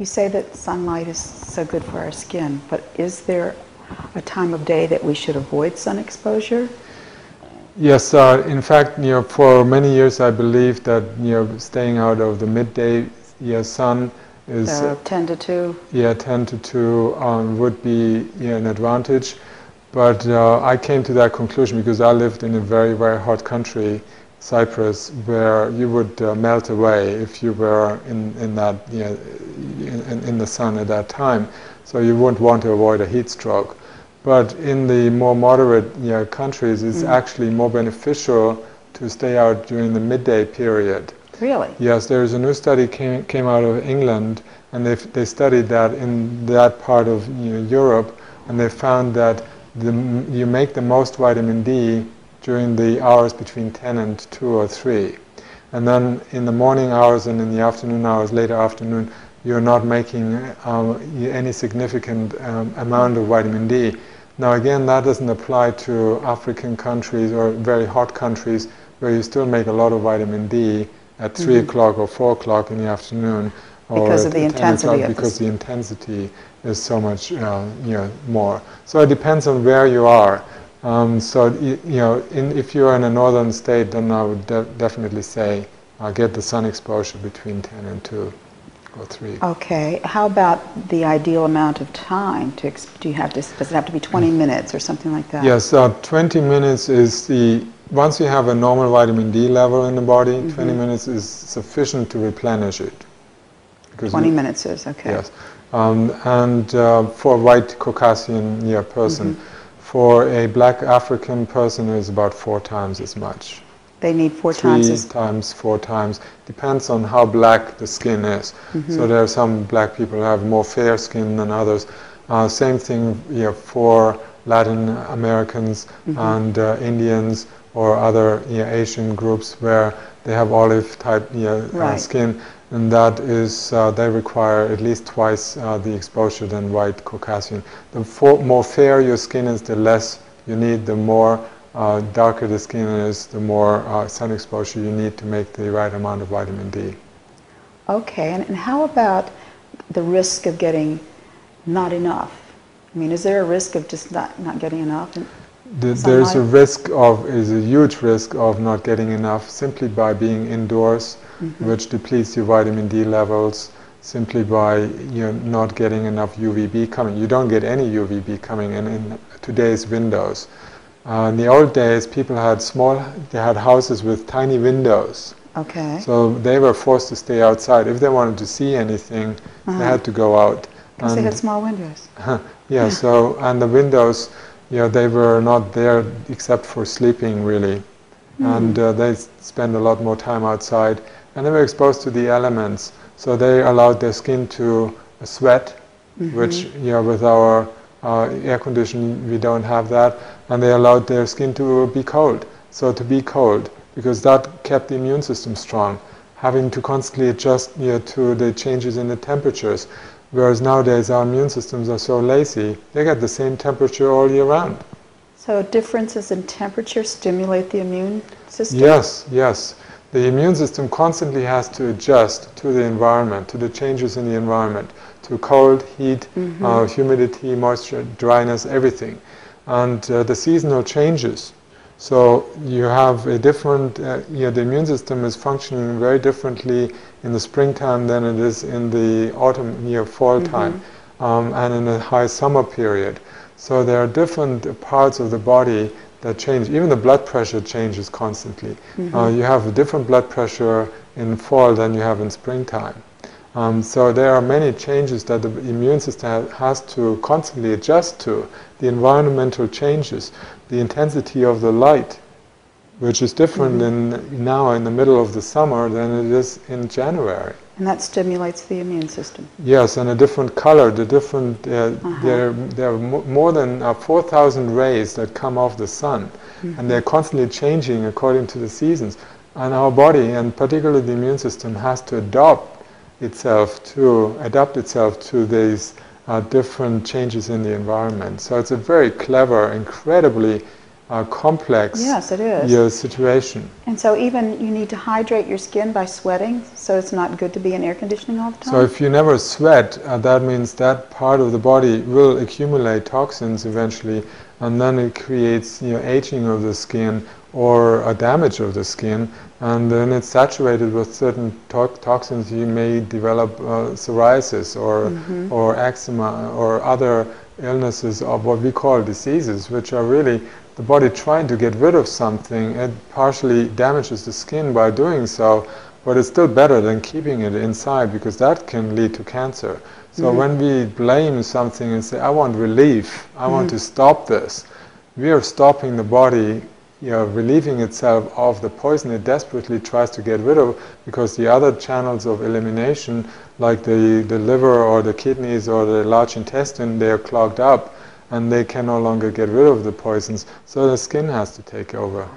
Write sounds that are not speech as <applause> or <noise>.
You say that sunlight is so good for our skin, but is there a time of day that we should avoid sun exposure? Yes, uh, in fact, you know, for many years I believed that you know staying out of the midday yeah, sun is uh, 10 to 2. Yeah, 10 to 2 um, would be yeah, an advantage. But uh, I came to that conclusion because I lived in a very, very hot country, Cyprus, where you would uh, melt away if you were in, in that you know, in, in the sun at that time. So you wouldn't want to avoid a heat stroke. But in the more moderate you know, countries, it's mm. actually more beneficial to stay out during the midday period. Really? Yes, there's a new study came, came out of England, and they they studied that in that part of you know, Europe, and they found that the, you make the most vitamin D during the hours between 10 and 2 or 3. And then in the morning hours and in the afternoon hours, later afternoon, you're not making um, any significant um, amount of vitamin D. Now again, that doesn't apply to African countries or very hot countries where you still make a lot of vitamin D at 3 mm-hmm. o'clock or 4 o'clock in the afternoon. Or because of the intensity of because the intensity is so much uh, you know, more. So it depends on where you are. Um, so you, you know, in, if you're in a northern state, then I would de- definitely say uh, get the sun exposure between 10 and 2 or 3. Okay. How about the ideal amount of time to exp- do you have to does it have to be 20 mm. minutes or something like that? Yes, uh, 20 minutes is the once you have a normal vitamin D level in the body, mm-hmm. 20 minutes is sufficient to replenish it. 20 minutes is okay. Yes. Um, and uh, for a white Caucasian yeah, person, mm-hmm. for a black African person, is about four times as much. They need four Three times. Three times, four times. Depends on how black the skin is. Mm-hmm. So there are some black people who have more fair skin than others. Uh, same thing yeah, for Latin Americans mm-hmm. and uh, Indians or other Asian groups where they have olive type uh, right. uh, skin, and that is uh, they require at least twice uh, the exposure than white Caucasian. The for, more fair your skin is, the less you need. The more uh, darker the skin is, the more uh, sun exposure you need to make the right amount of vitamin D. Okay, and, and how about the risk of getting not enough? I mean, is there a risk of just not, not getting enough? The, there's a risk of, is a huge risk of not getting enough simply by being indoors, mm-hmm. which depletes your vitamin D levels, simply by you know, not getting enough UVB coming. You don't get any UVB coming in, in today's windows. Uh, in the old days, people had small, they had houses with tiny windows. Okay. So they were forced to stay outside. If they wanted to see anything, uh-huh. they had to go out. Because they had small windows. <laughs> yeah, so, and the windows, yeah, they were not there except for sleeping really, mm. and uh, they spent a lot more time outside, and they were exposed to the elements, so they allowed their skin to sweat, mm-hmm. which you know with our uh, air conditioning we don't have that, and they allowed their skin to be cold, so to be cold because that kept the immune system strong, having to constantly adjust you know, to the changes in the temperatures. Whereas nowadays our immune systems are so lazy, they get the same temperature all year round. So differences in temperature stimulate the immune system? Yes, yes. The immune system constantly has to adjust to the environment, to the changes in the environment, to cold, heat, mm-hmm. uh, humidity, moisture, dryness, everything. And uh, the seasonal changes so you have a different, uh, you know, the immune system is functioning very differently in the springtime than it is in the autumn, you know, fall mm-hmm. time, um, and in the high summer period. So there are different parts of the body that change. Even the blood pressure changes constantly. Mm-hmm. Uh, you have a different blood pressure in fall than you have in springtime. Um, so there are many changes that the immune system has to constantly adjust to. The environmental changes, the intensity of the light, which is different mm-hmm. in now in the middle of the summer than it is in January. And that stimulates the immune system. Yes, and a different color, the different, uh, uh-huh. there, there are more than uh, 4,000 rays that come off the sun, mm-hmm. and they're constantly changing according to the seasons. And our body, and particularly the immune system, has to adopt itself to adapt itself to these uh, different changes in the environment. So it's a very clever, incredibly uh, complex Yes, it is. your situation. And so even you need to hydrate your skin by sweating, so it's not good to be in air conditioning all the time? So if you never sweat, uh, that means that part of the body will accumulate toxins eventually, and then it creates you know, aging of the skin or a damage of the skin, and then it's saturated with certain to- toxins. You may develop uh, psoriasis or or eczema or other illnesses of what we call diseases, which are really the body trying to get rid of something. It partially damages the skin by doing so, but it's still better than keeping it inside because that can lead to cancer. So mm-hmm. when we blame something and say, I want relief, I want to mm-hmm. stop this, we are stopping the body you know, relieving itself of the poison it desperately tries to get rid of because the other channels of elimination, like the, the liver or the kidneys or the large intestine, they are clogged up and they can no longer get rid of the poisons, so the skin has to take over.